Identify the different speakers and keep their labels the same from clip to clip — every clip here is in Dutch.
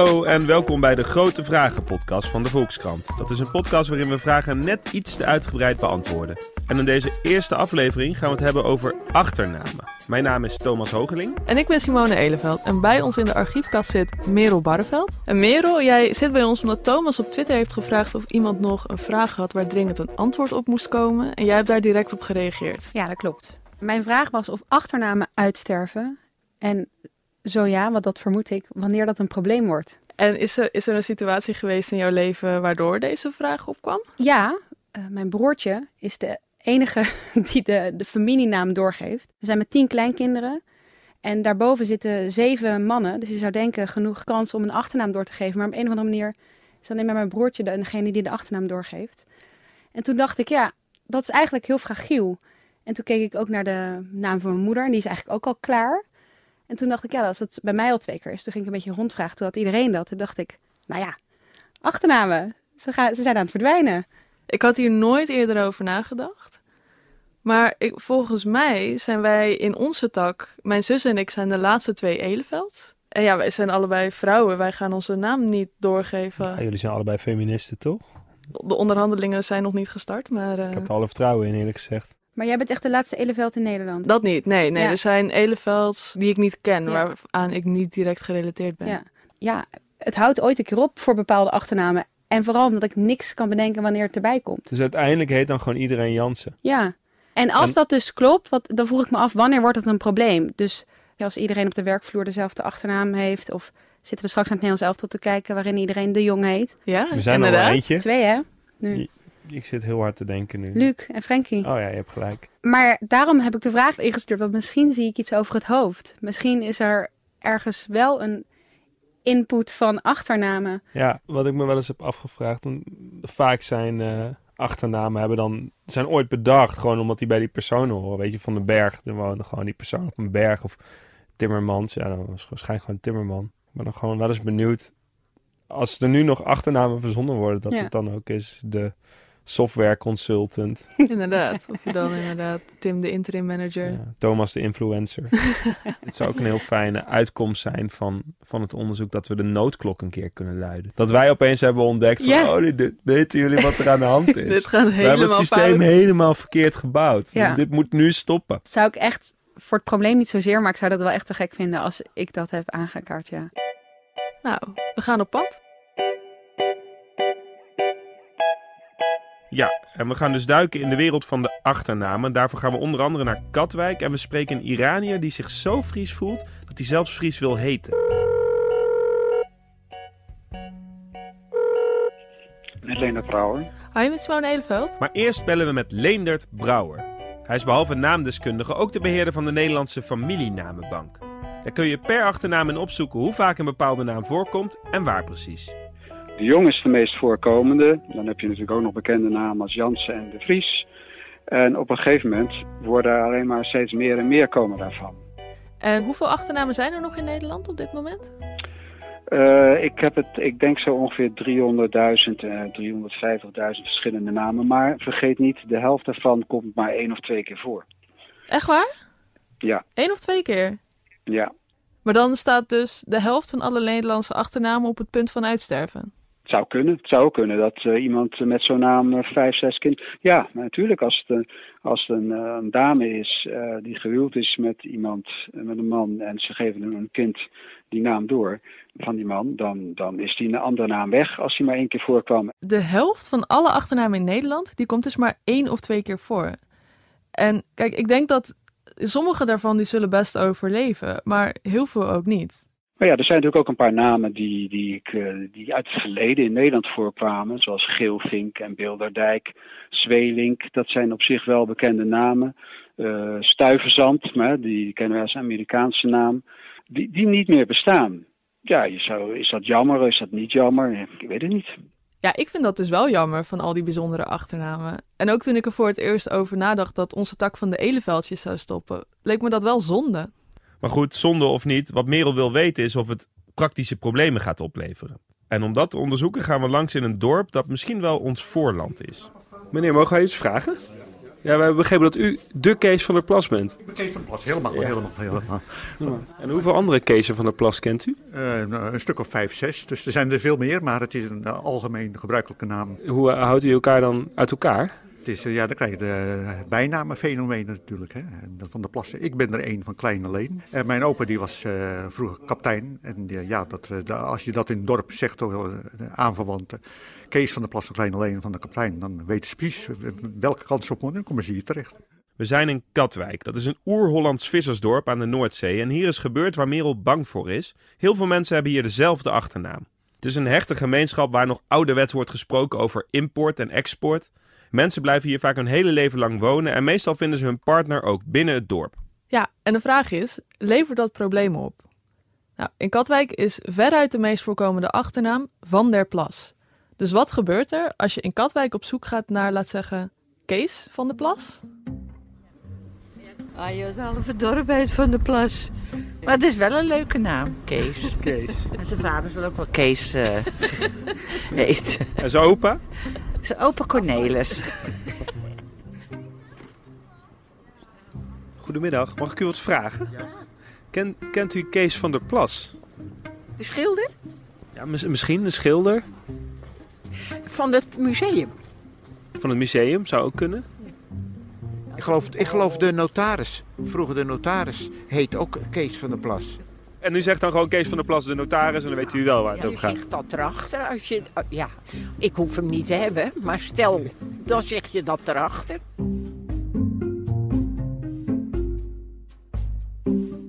Speaker 1: Hallo en welkom bij de Grote Vragen podcast van de Volkskrant. Dat is een podcast waarin we vragen net iets te uitgebreid beantwoorden. En in deze eerste aflevering gaan we het hebben over achternamen. Mijn naam is Thomas Hogeling.
Speaker 2: En ik ben Simone Eleveld. En bij ons in de archiefkast zit Merel Barreveld. En Merel, jij zit bij ons omdat Thomas op Twitter heeft gevraagd of iemand nog een vraag had waar dringend een antwoord op moest komen. En jij hebt daar direct op gereageerd.
Speaker 3: Ja, dat klopt. Mijn vraag was of achternamen uitsterven. En zo ja, want dat vermoed ik, wanneer dat een probleem wordt.
Speaker 2: En is er, is er een situatie geweest in jouw leven waardoor deze vraag opkwam?
Speaker 3: Ja, uh, mijn broertje is de enige die de, de familienaam doorgeeft. We zijn met tien kleinkinderen. En daarboven zitten zeven mannen. Dus je zou denken genoeg kans om een achternaam door te geven. Maar op een of andere manier is alleen maar mijn broertje degene die de achternaam doorgeeft. En toen dacht ik, ja, dat is eigenlijk heel fragiel. En toen keek ik ook naar de naam van mijn moeder. En die is eigenlijk ook al klaar. En toen dacht ik, ja, als het bij mij al twee keer is. Toen ging ik een beetje rondvragen. Toen had iedereen dat. Toen dacht ik, nou ja, achternamen. Ze, gaan, ze zijn aan het verdwijnen.
Speaker 2: Ik had hier nooit eerder over nagedacht. Maar ik, volgens mij zijn wij in onze tak, mijn zus en ik zijn de laatste twee Eleveld. En ja, wij zijn allebei vrouwen. Wij gaan onze naam niet doorgeven.
Speaker 1: Ja, jullie zijn allebei feministen, toch?
Speaker 2: De onderhandelingen zijn nog niet gestart, maar... Uh...
Speaker 1: Ik heb er alle vertrouwen in, eerlijk gezegd.
Speaker 3: Maar jij bent echt de laatste Eleveld in Nederland?
Speaker 2: Dat niet, nee. nee. Er zijn Elevelds die ik niet ken, ja. waaraan ik niet direct gerelateerd ben.
Speaker 3: Ja. ja, het houdt ooit een keer op voor bepaalde achternamen. En vooral omdat ik niks kan bedenken wanneer het erbij komt.
Speaker 1: Dus uiteindelijk heet dan gewoon iedereen Jansen?
Speaker 3: Ja. En als dat dus klopt, wat, dan vroeg ik me af, wanneer wordt het een probleem? Dus als iedereen op de werkvloer dezelfde achternaam heeft... of zitten we straks aan het Nederlands elftal te kijken... waarin iedereen de Jong heet?
Speaker 2: Ja,
Speaker 1: we zijn
Speaker 2: inderdaad.
Speaker 1: al eentje.
Speaker 3: Twee, hè? Nu.
Speaker 1: Ik zit heel hard te denken nu.
Speaker 3: Luc en Frankie.
Speaker 1: Oh ja, je hebt gelijk.
Speaker 3: Maar daarom heb ik de vraag ingestuurd, want misschien zie ik iets over het hoofd. Misschien is er ergens wel een input van achternamen.
Speaker 1: Ja, wat ik me wel eens heb afgevraagd. Vaak zijn uh, achternamen hebben dan, zijn ooit bedacht, gewoon omdat die bij die personen horen. Weet je, van de berg, er woonde gewoon die persoon op een berg. Of Timmermans, ja, dat was waarschijnlijk gewoon Timmerman. Ik ben dan gewoon wel eens benieuwd, als er nu nog achternamen verzonnen worden, dat
Speaker 3: Ja.
Speaker 1: het dan ook is de software consultant.
Speaker 2: Inderdaad. Of je dan inderdaad Tim de interim manager.
Speaker 1: Ja, Thomas de influencer. het zou ook een heel fijne uitkomst zijn van, van het onderzoek dat we de noodklok een keer kunnen luiden. Dat wij opeens hebben ontdekt van,
Speaker 3: Ja.
Speaker 1: oh, dit, weten jullie wat er aan de hand is?
Speaker 2: Dit gaat
Speaker 1: we hebben het systeem
Speaker 2: fout.
Speaker 1: helemaal verkeerd gebouwd.
Speaker 3: Ja.
Speaker 1: Dit moet nu stoppen.
Speaker 3: Dat zou ik echt, voor het probleem niet zozeer, maar ik zou dat wel echt te gek vinden als ik dat heb aangekaart, ja.
Speaker 2: Nou, we gaan op pad.
Speaker 1: Ja, en we gaan dus duiken in de wereld van de achternamen. Daarvoor gaan we onder andere naar Katwijk en we spreken een Iranier die zich zo Fries voelt dat hij zelfs Fries wil heten.
Speaker 4: Met Leendert Brouwer.
Speaker 2: Hi, met Simone Eleveld.
Speaker 1: Maar eerst bellen we met Leendert Brouwer. Hij is behalve naamdeskundige ook de beheerder van de Nederlandse familienamenbank. Daar kun je per achternaam in opzoeken hoe vaak een bepaalde naam voorkomt en waar precies.
Speaker 4: De Jong is de meest voorkomende. Dan heb je natuurlijk ook nog bekende namen als Jansen en de Vries. En op een gegeven moment worden er alleen maar steeds meer en meer komen daarvan.
Speaker 2: En hoeveel achternamen zijn er nog in Nederland op dit moment?
Speaker 4: Eh, ik heb het, ik denk zo ongeveer 300.000, eh 350.000 verschillende namen. Maar vergeet niet, de helft daarvan komt maar één of twee keer voor.
Speaker 2: Echt waar?
Speaker 4: Ja,
Speaker 2: Eén of twee keer?
Speaker 4: ja.
Speaker 2: Maar dan staat dus de helft van alle Nederlandse achternamen op het punt van uitsterven.
Speaker 4: Het zou kunnen. Het zou kunnen dat eh, iemand met zo'n naam eh, vijf, zes kinderen. Ja, natuurlijk als het, een, als eh, een dame is die gehuwd is met iemand, met een man en ze geven een kind die naam door van die man, dan, dan is die een andere naam weg als die maar één keer voorkwam.
Speaker 2: De helft van alle achternamen in Nederland, die komt dus maar één of twee keer voor. En kijk, ik denk dat sommige daarvan die zullen best overleven, maar heel veel ook niet.
Speaker 4: Maar ja, er zijn natuurlijk ook een paar namen die, die, ik, eh, die uit het verleden in Nederland voorkwamen, zoals Geelvink en Bilderdijk, Zweelink. Dat zijn op zich wel bekende namen. Eh Stuiverzand, die kennen wij als Amerikaanse naam, die, die niet meer bestaan. Ja, je zou, is dat jammer, is dat niet jammer? Ik weet het niet.
Speaker 2: Ja, ik vind dat dus wel jammer van al die bijzondere achternamen. En ook toen ik er voor het eerst over nadacht dat onze tak van de Eleveldjes zou stoppen, leek me dat wel zonde.
Speaker 1: Maar goed, zonde of niet, wat Merel wil weten is of het praktische problemen gaat opleveren. En om dat te onderzoeken gaan we langs in een dorp dat misschien wel ons voorland is. Meneer, mogen wij iets vragen? Ja, we hebben begrepen dat u de Kees van der Plas bent.
Speaker 5: Ik ben Kees van der Plas, helemaal, helemaal, helemaal.
Speaker 1: En hoeveel andere Keesen van der Plas kent u?
Speaker 5: Uh, nou, een stuk of vijf, zes. Dus er zijn er veel meer, maar het is een uh, algemeen gebruikelijke naam.
Speaker 1: Hoe uh, houdt u elkaar dan uit elkaar?
Speaker 5: Het is, ja, dan krijg je de bijnamenfenomenen natuurlijk. Hè. Van de Plassen. Ik ben er een van Kleine Leen. En mijn opa die was vroeger kaptein. En ja, dat, als je dat in het dorp zegt, toch aanverwanten. Kees van de Plas van Kleine Leen van de kaptein. Dan weet ze precies welke kant ze op moet en komen ze hier terecht.
Speaker 1: We zijn in Katwijk. Dat is een oer-Hollands vissersdorp aan de Noordzee. En hier is gebeurd waar Merel bang voor is. Heel veel mensen hebben hier dezelfde achternaam. Het is een hechte gemeenschap waar nog ouderwets wordt gesproken over import en export. Mensen blijven hier vaak hun hele leven lang wonen en meestal vinden ze hun partner ook binnen het dorp.
Speaker 2: Ja, en de vraag is, levert dat problemen op? Nou, in Katwijk is veruit de meest voorkomende achternaam Van der Plas. Dus wat gebeurt er als je in Katwijk op zoek gaat naar, laat zeggen, Kees van der Plas?
Speaker 6: Ah, je het halve dorp heet Van der Plas. Maar het is wel een leuke naam, Kees.
Speaker 1: Kees.
Speaker 6: En zijn vader zal ook wel Kees uh, heten.
Speaker 1: En zijn opa?
Speaker 6: Zijn opa Cornelis.
Speaker 1: Goedemiddag, mag ik u wat vragen? Ja. Ken, kent u Kees van der Plas?
Speaker 6: De schilder?
Speaker 1: Ja, mis, misschien de schilder.
Speaker 6: Van het museum.
Speaker 1: Van het museum, zou ook kunnen.
Speaker 7: Ik geloof, ik geloof de notaris, vroeger de notaris, heet ook Kees van der Plas.
Speaker 1: En u zegt dan gewoon Kees van der Plas, de notaris, en dan weet u wel waar het
Speaker 6: ja,
Speaker 1: over gaat.
Speaker 6: Je zegt dat erachter. Als je, ja, ik hoef hem niet te hebben, maar stel, dan zeg je dat erachter.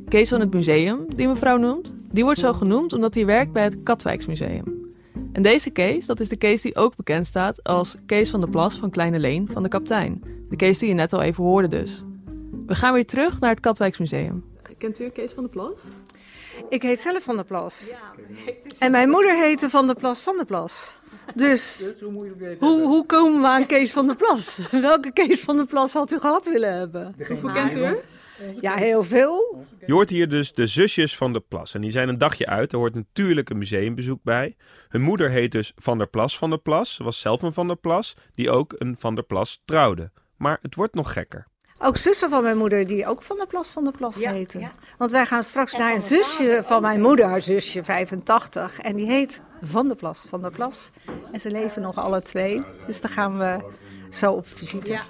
Speaker 2: Kees van het museum, die mevrouw noemt, die wordt zo genoemd omdat hij werkt bij het Katwijksmuseum. En deze Kees, dat is de Kees die ook bekend staat als Kees van der Plas van Kleine Leen van de kaptein. De Kees die je net al even hoorde dus. We gaan weer terug naar het Katwijksmuseum. Kent u Kees van der Plas?
Speaker 8: Ik heet zelf Van der Plas. Ja. En mijn moeder heette Van der Plas van der Plas. Dus hoe, hoe komen we aan Kees van der Plas? Welke Kees van der Plas had u gehad willen hebben?
Speaker 2: Hoe kent u
Speaker 8: Ja, heel veel.
Speaker 1: Je hoort hier dus de zusjes van der Plas. En die zijn een dagje uit. Er hoort natuurlijk een museumbezoek bij. Hun moeder heet dus Van der Plas van der Plas. Ze was zelf een Van der Plas, die ook een Van der Plas trouwde. Maar het wordt nog gekker.
Speaker 8: Ook zussen van mijn moeder die ook Van der Plas van der Plas ja, heten. Ja. Want wij gaan straks naar een zusje van mijn moeder, haar zusje 85. En die heet Van der Plas van der Plas. En ze leven nog alle twee. Dus daar gaan we zo op visite.
Speaker 2: Ja,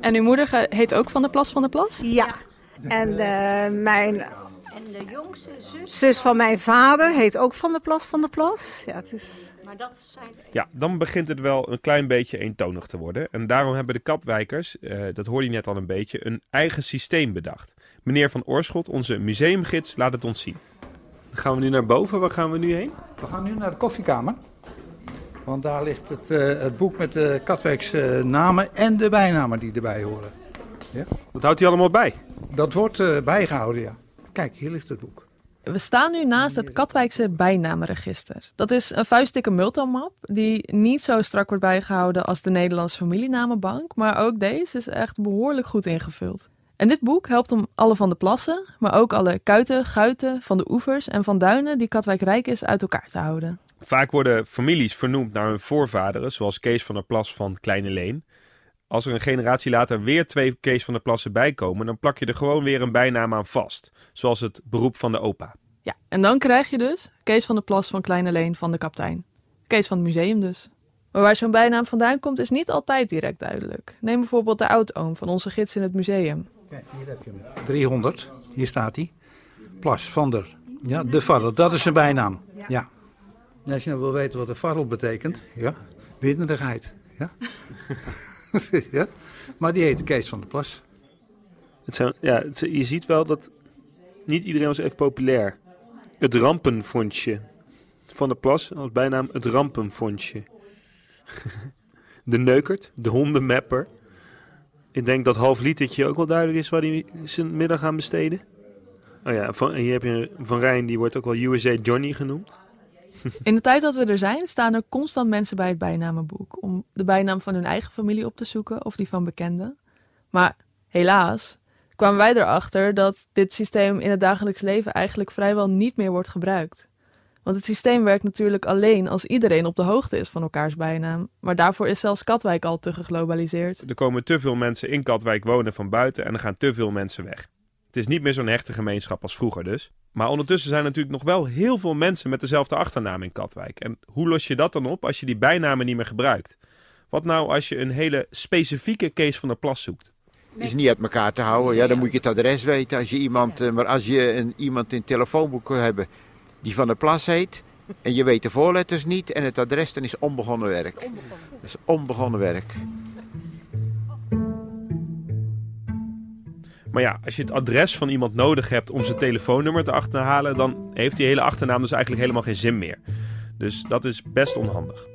Speaker 2: En uw moeder heet ook Van der Plas van der Plas?
Speaker 8: Ja. En uh, mijn en de jongste zus? Zus van mijn vader heet ook Van der Plas van der Plas. Ja, het is...
Speaker 1: Maar dat zijn... Ja, dan begint het wel een klein beetje eentonig te worden. En daarom hebben de Katwijkers, uh, dat hoorde je net al een beetje, een eigen systeem bedacht. Meneer Van Oorschot, onze museumgids, laat het ons zien. Dan gaan we nu naar boven. Waar gaan we nu heen?
Speaker 9: We gaan nu naar de koffiekamer. Want daar ligt het, uh, het boek met de Katwijkse namen en de bijnamen die erbij horen.
Speaker 1: Ja? Wat houdt hij allemaal bij?
Speaker 9: Dat wordt uh, bijgehouden, ja. Kijk, hier ligt het boek.
Speaker 2: We staan nu naast het Katwijkse bijnamenregister. Dat is een vuistdikke multimap die niet zo strak wordt bijgehouden als de Nederlandse familienamenbank, maar ook deze is echt behoorlijk goed ingevuld. En dit boek helpt om alle van de plassen, maar ook alle kuiten, guiten van de oevers en van duinen die Katwijk rijk is uit elkaar te houden.
Speaker 1: Vaak worden families vernoemd naar hun voorvaderen, zoals Kees van der Plas van Kleine Leen. Als er een generatie later weer twee Kees van der Plassen bijkomen, dan plak je er gewoon weer een bijnaam aan vast. Zoals het beroep van de opa.
Speaker 2: Ja, en dan krijg je dus Kees van der Plas van Kleine Leen van de kaptein. Kees van het museum dus. Maar waar zo'n bijnaam vandaan komt is niet altijd direct duidelijk. Neem bijvoorbeeld de oudoom van onze gids in het museum.
Speaker 9: Kijk, hier heb je hem. 300, hier staat hij. Plas van der. Ja, de Varrel, dat is zijn bijnaam. Ja. En als je nou wil weten wat de Varrel betekent, ja, winderigheid. Ja. ja? Maar die heette Kees van der Plas.
Speaker 1: Het zijn, ja, je ziet wel dat niet iedereen was even populair. Het rampenfondsje. Van der Plas als bijnaam het rampenfondsje. de neukert, de hondenmapper. Ik denk dat half litertje ook wel duidelijk is waar hij zijn middag aan besteden. Oh ja, van, hier heb je Van Rijn, die wordt ook wel USA Johnny genoemd.
Speaker 2: In de tijd dat we er zijn, staan er constant mensen bij het bijnamenboek om de bijnaam van hun eigen familie op te zoeken of die van bekenden. Maar helaas kwamen wij erachter dat dit systeem in het dagelijks leven eigenlijk vrijwel niet meer wordt gebruikt. Want het systeem werkt natuurlijk alleen als iedereen op de hoogte is van elkaars bijnaam. Maar daarvoor is zelfs Katwijk al te geglobaliseerd.
Speaker 1: Er komen te veel mensen in Katwijk wonen van buiten en er gaan te veel mensen weg. Het is niet meer zo'n hechte gemeenschap als vroeger dus. Maar ondertussen zijn er natuurlijk nog wel heel veel mensen met dezelfde achternaam in Katwijk. En hoe los je dat dan op als je die bijnamen niet meer gebruikt? Wat nou als je een hele specifieke Kees van der Plas zoekt?
Speaker 7: Is niet uit elkaar te houden. Ja, dan moet je het adres weten. Als je iemand, eh, maar als je een, iemand in het telefoonboek wil hebben die van der Plas heet. En je weet de voorletters niet en het adres, dan is onbegonnen werk. Dat is onbegonnen werk.
Speaker 1: Maar ja, als je het adres van iemand nodig hebt om zijn telefoonnummer te achterhalen, dan heeft die hele achternaam dus eigenlijk helemaal geen zin meer. Dus dat is best onhandig.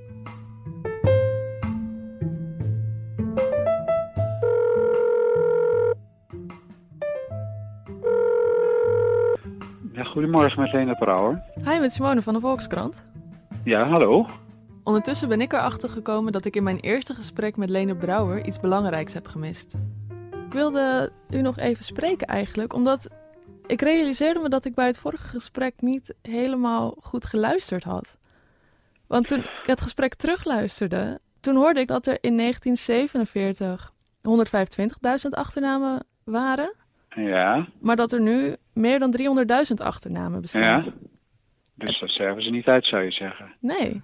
Speaker 4: Ja, goedemorgen met Lena Brouwer.
Speaker 2: Hi, met Simone van de Volkskrant.
Speaker 4: Ja, hallo.
Speaker 2: Ondertussen ben ik erachter gekomen dat ik in mijn eerste gesprek met Lene Brouwer iets belangrijks heb gemist. Ik wilde u nog even spreken eigenlijk, omdat ik realiseerde me dat ik bij het vorige gesprek niet helemaal goed geluisterd had. Want toen ik het gesprek terugluisterde, toen hoorde ik dat er in 1947 125.000 achternamen waren,
Speaker 4: Ja,
Speaker 2: maar dat er nu meer dan 300.000 achternamen bestaan.
Speaker 4: ja. Dus dat zeggen ze niet uit, zou je zeggen.
Speaker 2: Nee.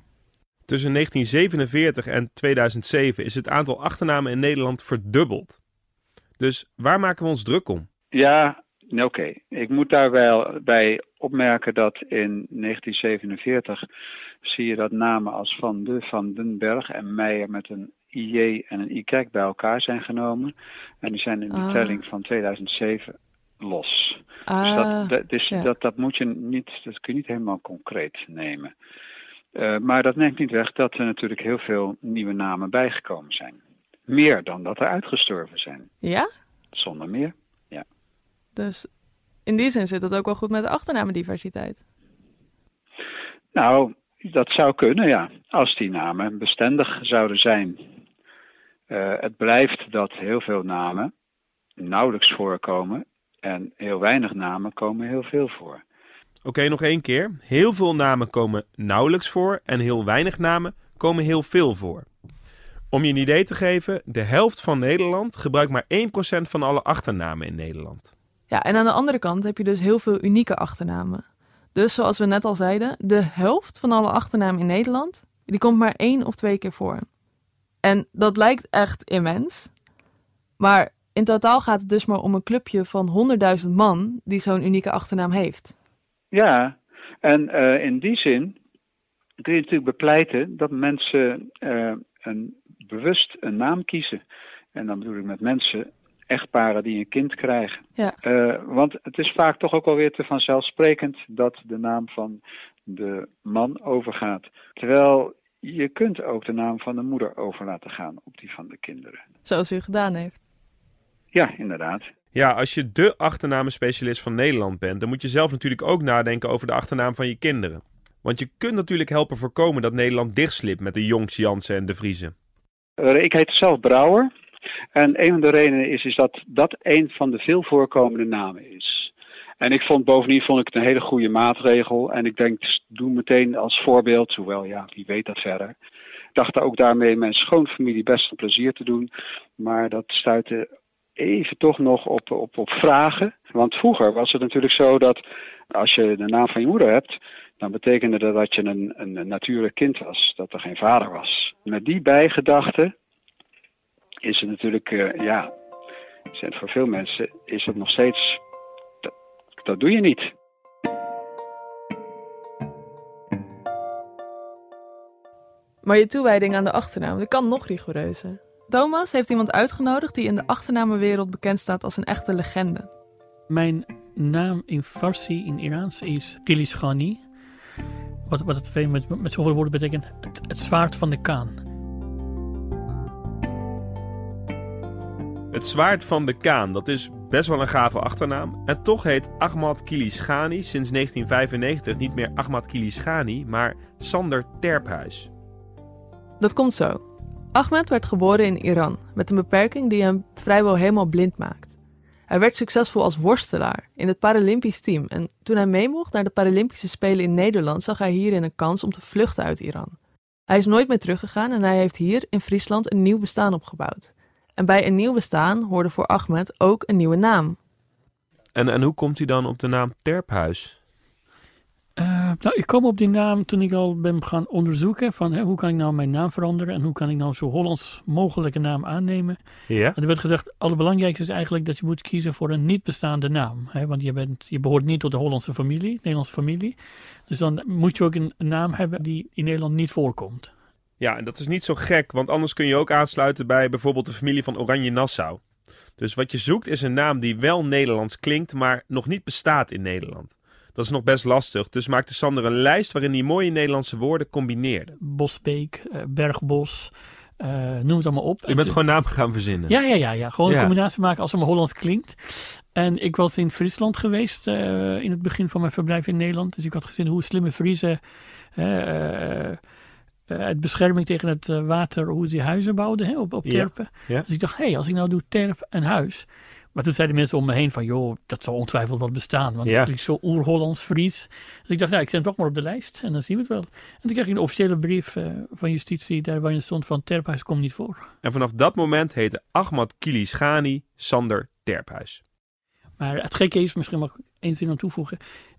Speaker 1: Tussen 1947 en 2007 is het aantal achternamen in Nederland verdubbeld. Dus waar maken we ons druk om?
Speaker 4: Ja, nee, oké. Ik moet daar wel bij opmerken dat in 1947 zie je dat namen als Van de, Van den Berg en Meijer met een IJ en een IK bij elkaar zijn genomen. En die zijn in de
Speaker 2: Ah.
Speaker 4: telling van 2007 los.
Speaker 2: Ah,
Speaker 4: dus dat, dat, dus
Speaker 2: ja.
Speaker 4: dat, dat moet je niet, dat kun je niet helemaal concreet nemen. Eh, maar dat neemt niet weg dat er natuurlijk heel veel nieuwe namen bijgekomen zijn. Meer dan dat er uitgestorven zijn.
Speaker 2: Ja?
Speaker 4: Zonder meer.
Speaker 2: Dus in die zin zit het ook wel goed met de achternamendiversiteit.
Speaker 4: Nou, dat zou kunnen, ja. Als die namen bestendig zouden zijn. Eh, het blijft dat heel veel namen nauwelijks voorkomen. En heel weinig namen komen heel veel voor.
Speaker 1: Oké, nog één keer. Heel veel namen komen nauwelijks voor en heel weinig namen komen heel veel voor. Om je een idee te geven, de helft van Nederland gebruikt maar 1% van alle achternamen in Nederland.
Speaker 2: Ja, en aan de andere kant heb je dus heel veel unieke achternamen. Dus zoals we net al zeiden, de helft van alle achternamen in Nederland, die komt maar één of twee keer voor. En dat lijkt echt immens. Maar in totaal gaat het dus maar om een clubje van 100.000 man die zo'n unieke achternaam heeft.
Speaker 4: Ja, en eh, in die zin kun je natuurlijk bepleiten dat mensen eh, een, bewust een naam kiezen. En dan bedoel ik met mensen, echtparen die een kind krijgen.
Speaker 2: Ja.
Speaker 4: Eh, want het is vaak toch ook alweer te vanzelfsprekend dat de naam van de man overgaat. Terwijl je kunt ook de naam van de moeder over laten gaan op die van de kinderen.
Speaker 2: Zoals u gedaan heeft.
Speaker 4: Ja, inderdaad.
Speaker 1: Ja, als je de achternamenspecialist van Nederland bent, dan moet je zelf natuurlijk ook nadenken over de achternaam van je kinderen. Want je kunt natuurlijk helpen voorkomen dat Nederland dichtslipt met de Jongs, Jansen en de Vriezen.
Speaker 4: Eh, ik heet zelf Brouwer. En een van de redenen is, is dat dat een van de veel voorkomende namen is. En ik vond bovendien vond ik het een hele goede maatregel. En ik denk, doe meteen als voorbeeld, hoewel ja, wie weet dat verder. Ik dacht ook daarmee mijn schoonfamilie best een plezier te doen. Maar dat stuitte even toch nog op, op, op vragen. Want vroeger was het natuurlijk zo dat als je de naam van je moeder hebt, dan betekende dat dat je een, een natuurlijk kind was, dat er geen vader was. Met die bijgedachte is het natuurlijk, eh, ja, voor veel mensen is het nog steeds, dat, dat doe je niet.
Speaker 2: Maar je toewijding aan de achternaam, dat kan nog rigoureuzer. Thomas heeft iemand uitgenodigd die in de achternamenwereld bekend staat als een echte legende.
Speaker 10: Mijn naam in Farsi, in Iraans, is Kilishani. Wat, wat het veel met, met zoveel woorden betekent, het, het zwaard van de kaan.
Speaker 1: Het zwaard van de Kaan, dat is best wel een gave achternaam. En toch heet Ahmad Kilishani sinds 1995 niet meer Ahmad Kilishani, maar Sander Terphuis.
Speaker 2: Dat komt zo. Ahmed werd geboren in Iran met een beperking die hem vrijwel helemaal blind maakt. Hij werd succesvol als worstelaar in het Paralympisch team. En toen hij mee mocht naar de Paralympische Spelen in Nederland, zag hij hierin een kans om te vluchten uit Iran. Hij is nooit meer teruggegaan en hij heeft hier in Friesland een nieuw bestaan opgebouwd. En bij een nieuw bestaan hoorde voor Ahmed ook een nieuwe naam.
Speaker 1: En, en hoe komt hij dan op de naam Terphuis?
Speaker 10: Nou, ik kwam op die naam toen ik al ben gaan onderzoeken van hè, hoe kan ik nou mijn naam veranderen en hoe kan ik nou zo Hollands mogelijke naam aannemen.
Speaker 1: Ja.
Speaker 10: En er werd gezegd, het allerbelangrijkste is eigenlijk dat je moet kiezen voor een niet bestaande naam. Hè, want je, bent, je behoort niet tot de Hollandse familie, Nederlandse familie. Dus dan moet je ook een naam hebben die in Nederland niet voorkomt.
Speaker 1: Ja, en dat is niet zo gek, want anders kun je ook aansluiten bij bijvoorbeeld de familie van Oranje Nassau. Dus wat je zoekt is een naam die wel Nederlands klinkt, maar nog niet bestaat in Nederland. Dat is nog best lastig, dus maakte Sander een lijst waarin hij mooie Nederlandse woorden combineerde.
Speaker 10: Bosbeek, uh, Bergbos, uh, noem het allemaal op.
Speaker 1: Je bent gewoon naam gaan verzinnen?
Speaker 10: Ja, ja, ja. ja. Gewoon een combinatie maken als het maar Hollands klinkt. En ik was in Friesland geweest uh, in het begin van mijn verblijf in Nederland. Dus ik had gezien hoe slimme Friese het bescherming tegen het water, hoe ze huizen bouwden hè, op, op terpen.
Speaker 1: Ja. Ja.
Speaker 10: Dus ik dacht, hé, hey, als ik nou doe terp en huis. Maar toen zeiden mensen om me heen van, joh, dat zal ongetwijfeld wat bestaan. Want
Speaker 1: Ja.
Speaker 10: het klinkt zo oer-Hollands Fries. Dus ik dacht, nou, ik zet hem toch maar op de lijst en dan zien we het wel. En toen kreeg ik een officiële brief eh, van justitie, daar waarin stond van, terphuis komt niet voor.
Speaker 1: En vanaf dat moment heette Ahmad Kilisghani Sander Terphuis.
Speaker 10: Maar het gekke is, misschien mag ik één zin aan toevoegen.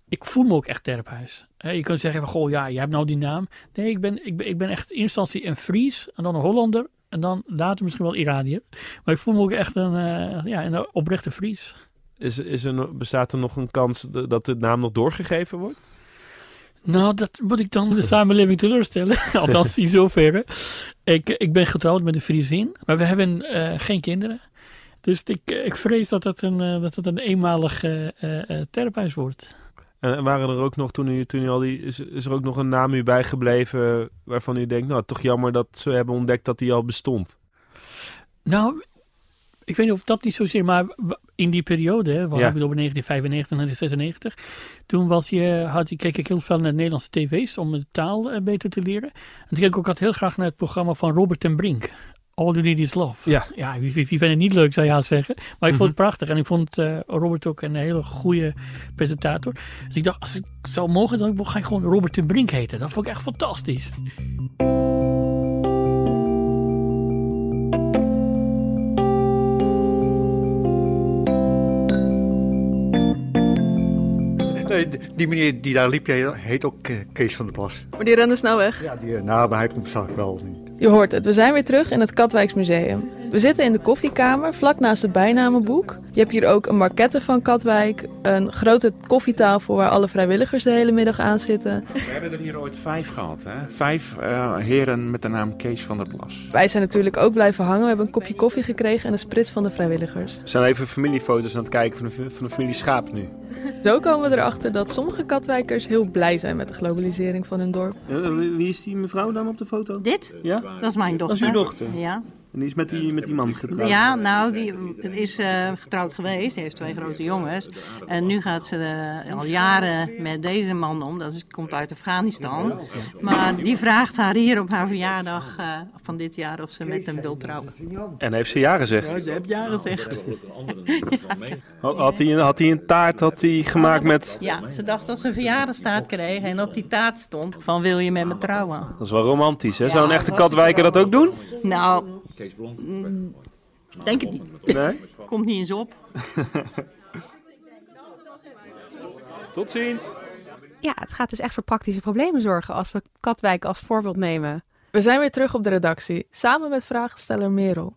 Speaker 10: Ik voel me ook echt terphuis. Je kunt zeggen van, goh, ja, je hebt nou die naam. Nee, ik ben, ik ben, ik ben echt in instantie een Fries en dan een Hollander. En dan later misschien wel Iraniër. Maar ik voel me ook echt een, eh, ja, een oprechte Fries.
Speaker 1: Is, is er, bestaat er nog een kans dat de naam nog doorgegeven wordt?
Speaker 10: Nou, dat moet ik dan de samenleving teleurstellen. Althans, in zoverre. Ik, ik ben getrouwd met een Friesin, maar we hebben eh, geen kinderen. Dus ik, ik vrees dat het een, eh, dat het een eenmalig terphuis wordt.
Speaker 1: En waren er ook nog, toen u, toen u al die, is, is er ook nog een naam u bijgebleven waarvan u denkt, nou, toch jammer dat ze hebben ontdekt dat die al bestond?
Speaker 10: Nou, ik weet niet of dat niet zozeer, maar in die periode, we hebben het over 1995 en 96, toen was je, had, keek ik heel veel naar Nederlandse tv's om de taal eh, beter te leren. En toen keek ik ook altijd heel graag naar het programma van Robert ten Brink. All You Need Is Love.
Speaker 1: Ja.
Speaker 10: Ja, wie, wie, wie vindt het niet leuk, zou je haast zeggen. Maar ik vond
Speaker 1: Mhm.
Speaker 10: het prachtig en ik vond eh, Robert ook een hele goede presentator. Dus ik dacht, als ik zou mogen, dan ga ik gewoon Robert ten Brink heten. Dat vond ik echt fantastisch.
Speaker 5: Nee, die meneer die daar liep, heet ook eh, Kees van der Plas.
Speaker 2: Maar die rende snel weg.
Speaker 5: Ja, die, eh, nou, maar hij komt straks wel.
Speaker 2: Je hoort het, we zijn weer terug in het Katwijksmuseum. We zitten in de koffiekamer, vlak naast het bijnamenboek. Je hebt hier ook een markette van Katwijk, een grote koffietafel waar alle vrijwilligers de hele middag aan zitten.
Speaker 11: We hebben er hier ooit vijf gehad, hè? Vijf eh, heren met de naam Kees van der Plas.
Speaker 2: Wij zijn natuurlijk ook blijven hangen. We hebben een kopje koffie gekregen en een sprits van de vrijwilligers.
Speaker 1: We zijn even familiefoto's aan het kijken van de, van de familie Schaap nu.
Speaker 2: Zo komen we erachter dat sommige Katwijkers heel blij zijn met de globalisering van hun dorp.
Speaker 1: wie is die mevrouw dan op de foto?
Speaker 12: Dit?
Speaker 1: Ja?
Speaker 12: Dat is mijn dochter.
Speaker 1: Dat is uw dochter?
Speaker 12: Ja.
Speaker 1: En die is met die, met die man getrouwd?
Speaker 12: Ja, nou, die is eh, getrouwd geweest. Die heeft twee grote jongens. En nu gaat ze eh, al jaren met deze man om. Dat is, komt uit Afghanistan. Maar die vraagt haar hier op haar verjaardag eh, van dit jaar of ze met hem wil trouwen.
Speaker 1: En heeft ze ja gezegd?
Speaker 12: Ja, ze heeft ja gezegd.
Speaker 1: Had, had, hij, een- had hij een taart had hij gemaakt met...
Speaker 12: Ja, ze dacht dat ze een verjaardacht kreeg en op die taart stond van wil je met me trouwen?
Speaker 1: Dat is wel romantisch, hè? Zou een echte Katwijker dat ook doen?
Speaker 12: Nou, mm, denk het niet.
Speaker 1: Nee?
Speaker 12: Komt niet eens op.
Speaker 1: Tot ziens.
Speaker 3: Ja, het gaat dus echt voor praktische problemen zorgen als we Katwijk als voorbeeld nemen.
Speaker 2: We zijn weer terug op de redactie, samen met vragensteller Merel.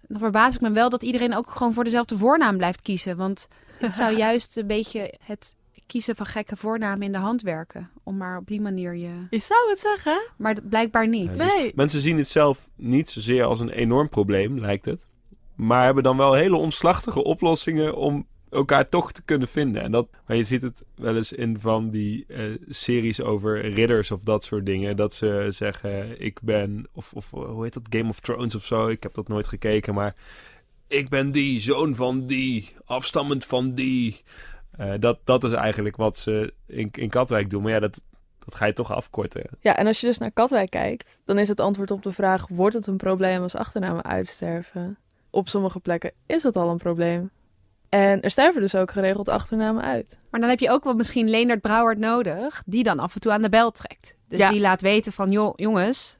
Speaker 3: Dan verbaas ik me wel dat iedereen ook gewoon voor dezelfde voornaam blijft kiezen. Want het zou juist een beetje het kiezen van gekke voornamen in de hand werken. Om maar op die manier je...
Speaker 2: Je zou het zeggen,
Speaker 3: Maar blijkbaar niet.
Speaker 2: Nee.
Speaker 1: Mensen zien het zelf niet zozeer als een enorm probleem, lijkt het. Maar hebben dan wel hele omslachtige oplossingen om elkaar toch te kunnen vinden. En dat, maar je ziet het wel eens in van die eh, series over ridders of dat soort dingen. Dat ze zeggen, ik ben, of, of hoe heet dat, Game of Thrones of zo. Ik heb dat nooit gekeken, maar ik ben die, zoon van die, afstammend van die. Eh, dat, dat is eigenlijk wat ze in, in Katwijk doen. Maar ja, dat, dat ga je toch afkorten.
Speaker 2: Ja, en als je dus naar Katwijk kijkt, dan is het antwoord op de vraag: wordt het een probleem als achternamen uitsterven? Op sommige plekken is het al een probleem. En er sterven dus ook geregeld achternamen uit.
Speaker 3: Maar dan heb je ook wel misschien Leendert Brouwert nodig, die dan af en toe aan de bel trekt. Dus
Speaker 2: Ja.
Speaker 3: die laat weten van, joh, jongens,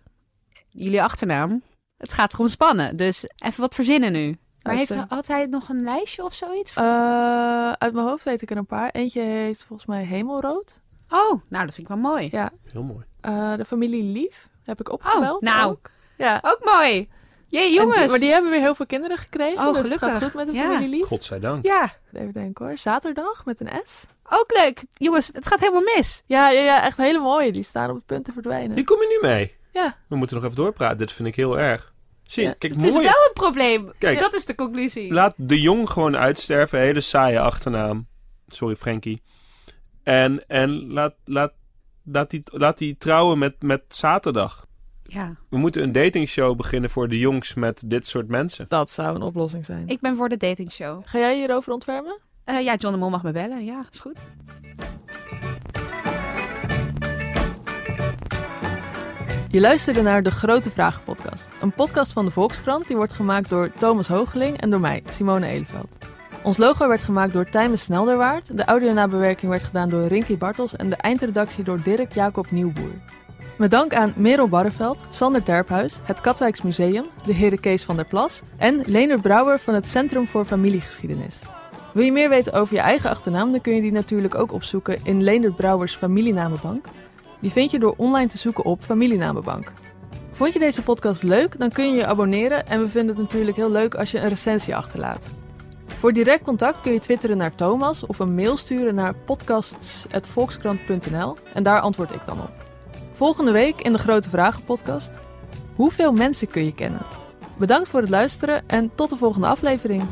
Speaker 3: jullie achternaam, het gaat erom spannen. Dus even wat verzinnen nu. Maar heeft, had hij nog een lijstje of zoiets?
Speaker 2: Eh, uit mijn hoofd weet ik er een paar. Eentje heet volgens mij Hemelrood.
Speaker 3: Oh, nou dat vind ik wel mooi.
Speaker 2: Ja.
Speaker 1: Heel mooi.
Speaker 2: Eh, de familie Lief heb ik opgebeld.
Speaker 3: Oh, nou.
Speaker 2: ook. Ja.
Speaker 3: Ook mooi. Jee,
Speaker 2: En
Speaker 3: jongens.
Speaker 2: maar die hebben weer heel veel kinderen gekregen.
Speaker 3: Oh,
Speaker 2: dus het
Speaker 3: gelukkig.
Speaker 2: gaat goed met de
Speaker 3: Ja.
Speaker 2: familie Lief.
Speaker 1: Godzijdank.
Speaker 3: Ja,
Speaker 2: Even denken hoor. Zaterdag met een S.
Speaker 3: ook leuk. Jongens, het gaat helemaal mis.
Speaker 2: Ja, ja, ja, echt hele mooie. Die staan op het punt te verdwijnen.
Speaker 1: Die kom je nu mee.
Speaker 2: Ja.
Speaker 1: We moeten nog even doorpraten. Dit vind ik heel erg. Zie,
Speaker 2: Ja.
Speaker 1: kijk,
Speaker 3: Het is wel een probleem.
Speaker 1: Kijk.
Speaker 3: Dat is de conclusie.
Speaker 1: Laat de jong gewoon uitsterven. Hele saaie achternaam. Sorry, Frankie. En, en laat, laat, laat, die, laat die trouwen met, met zaterdag.
Speaker 3: Ja,
Speaker 1: We moeten een datingshow beginnen voor de jongs met dit soort mensen.
Speaker 2: Dat zou een oplossing zijn.
Speaker 3: ik ben voor de datingshow.
Speaker 2: Ga jij hierover ontfermen?
Speaker 3: Eh ja, John de Mol mag me bellen. Ja, is goed.
Speaker 2: Je luisterde naar de Grote Vragen podcast. Een podcast van de Volkskrant die wordt gemaakt door Thomas Hoogeling en door mij, Simone Eleveld. Ons logo werd gemaakt door Tijmen Snelderwaard. De audionabewerking werd gedaan door Rinky Bartels en de eindredactie door Dirk Jacob Nieuwboer. Met dank aan Merel Barreveld, Sander Terphuis, het Katwijks Museum, de heren Kees van der Plas en Leonard Brouwer van het Centrum voor Familiegeschiedenis. Wil je meer weten over je eigen achternaam, dan kun je die natuurlijk ook opzoeken in Leendert Brouwers familienamenbank. Die vind je door online te zoeken op familienamenbank. Vond je deze podcast leuk? Dan kun je je abonneren en we vinden het natuurlijk heel leuk als je een recensie achterlaat. Voor direct contact kun je twitteren naar Thomas of een mail sturen naar podcasts.volkskrant.nl en daar antwoord ik dan op. Volgende week in de Grote Vragen podcast. Hoeveel mensen kun je kennen? Bedankt voor het luisteren en tot de volgende aflevering.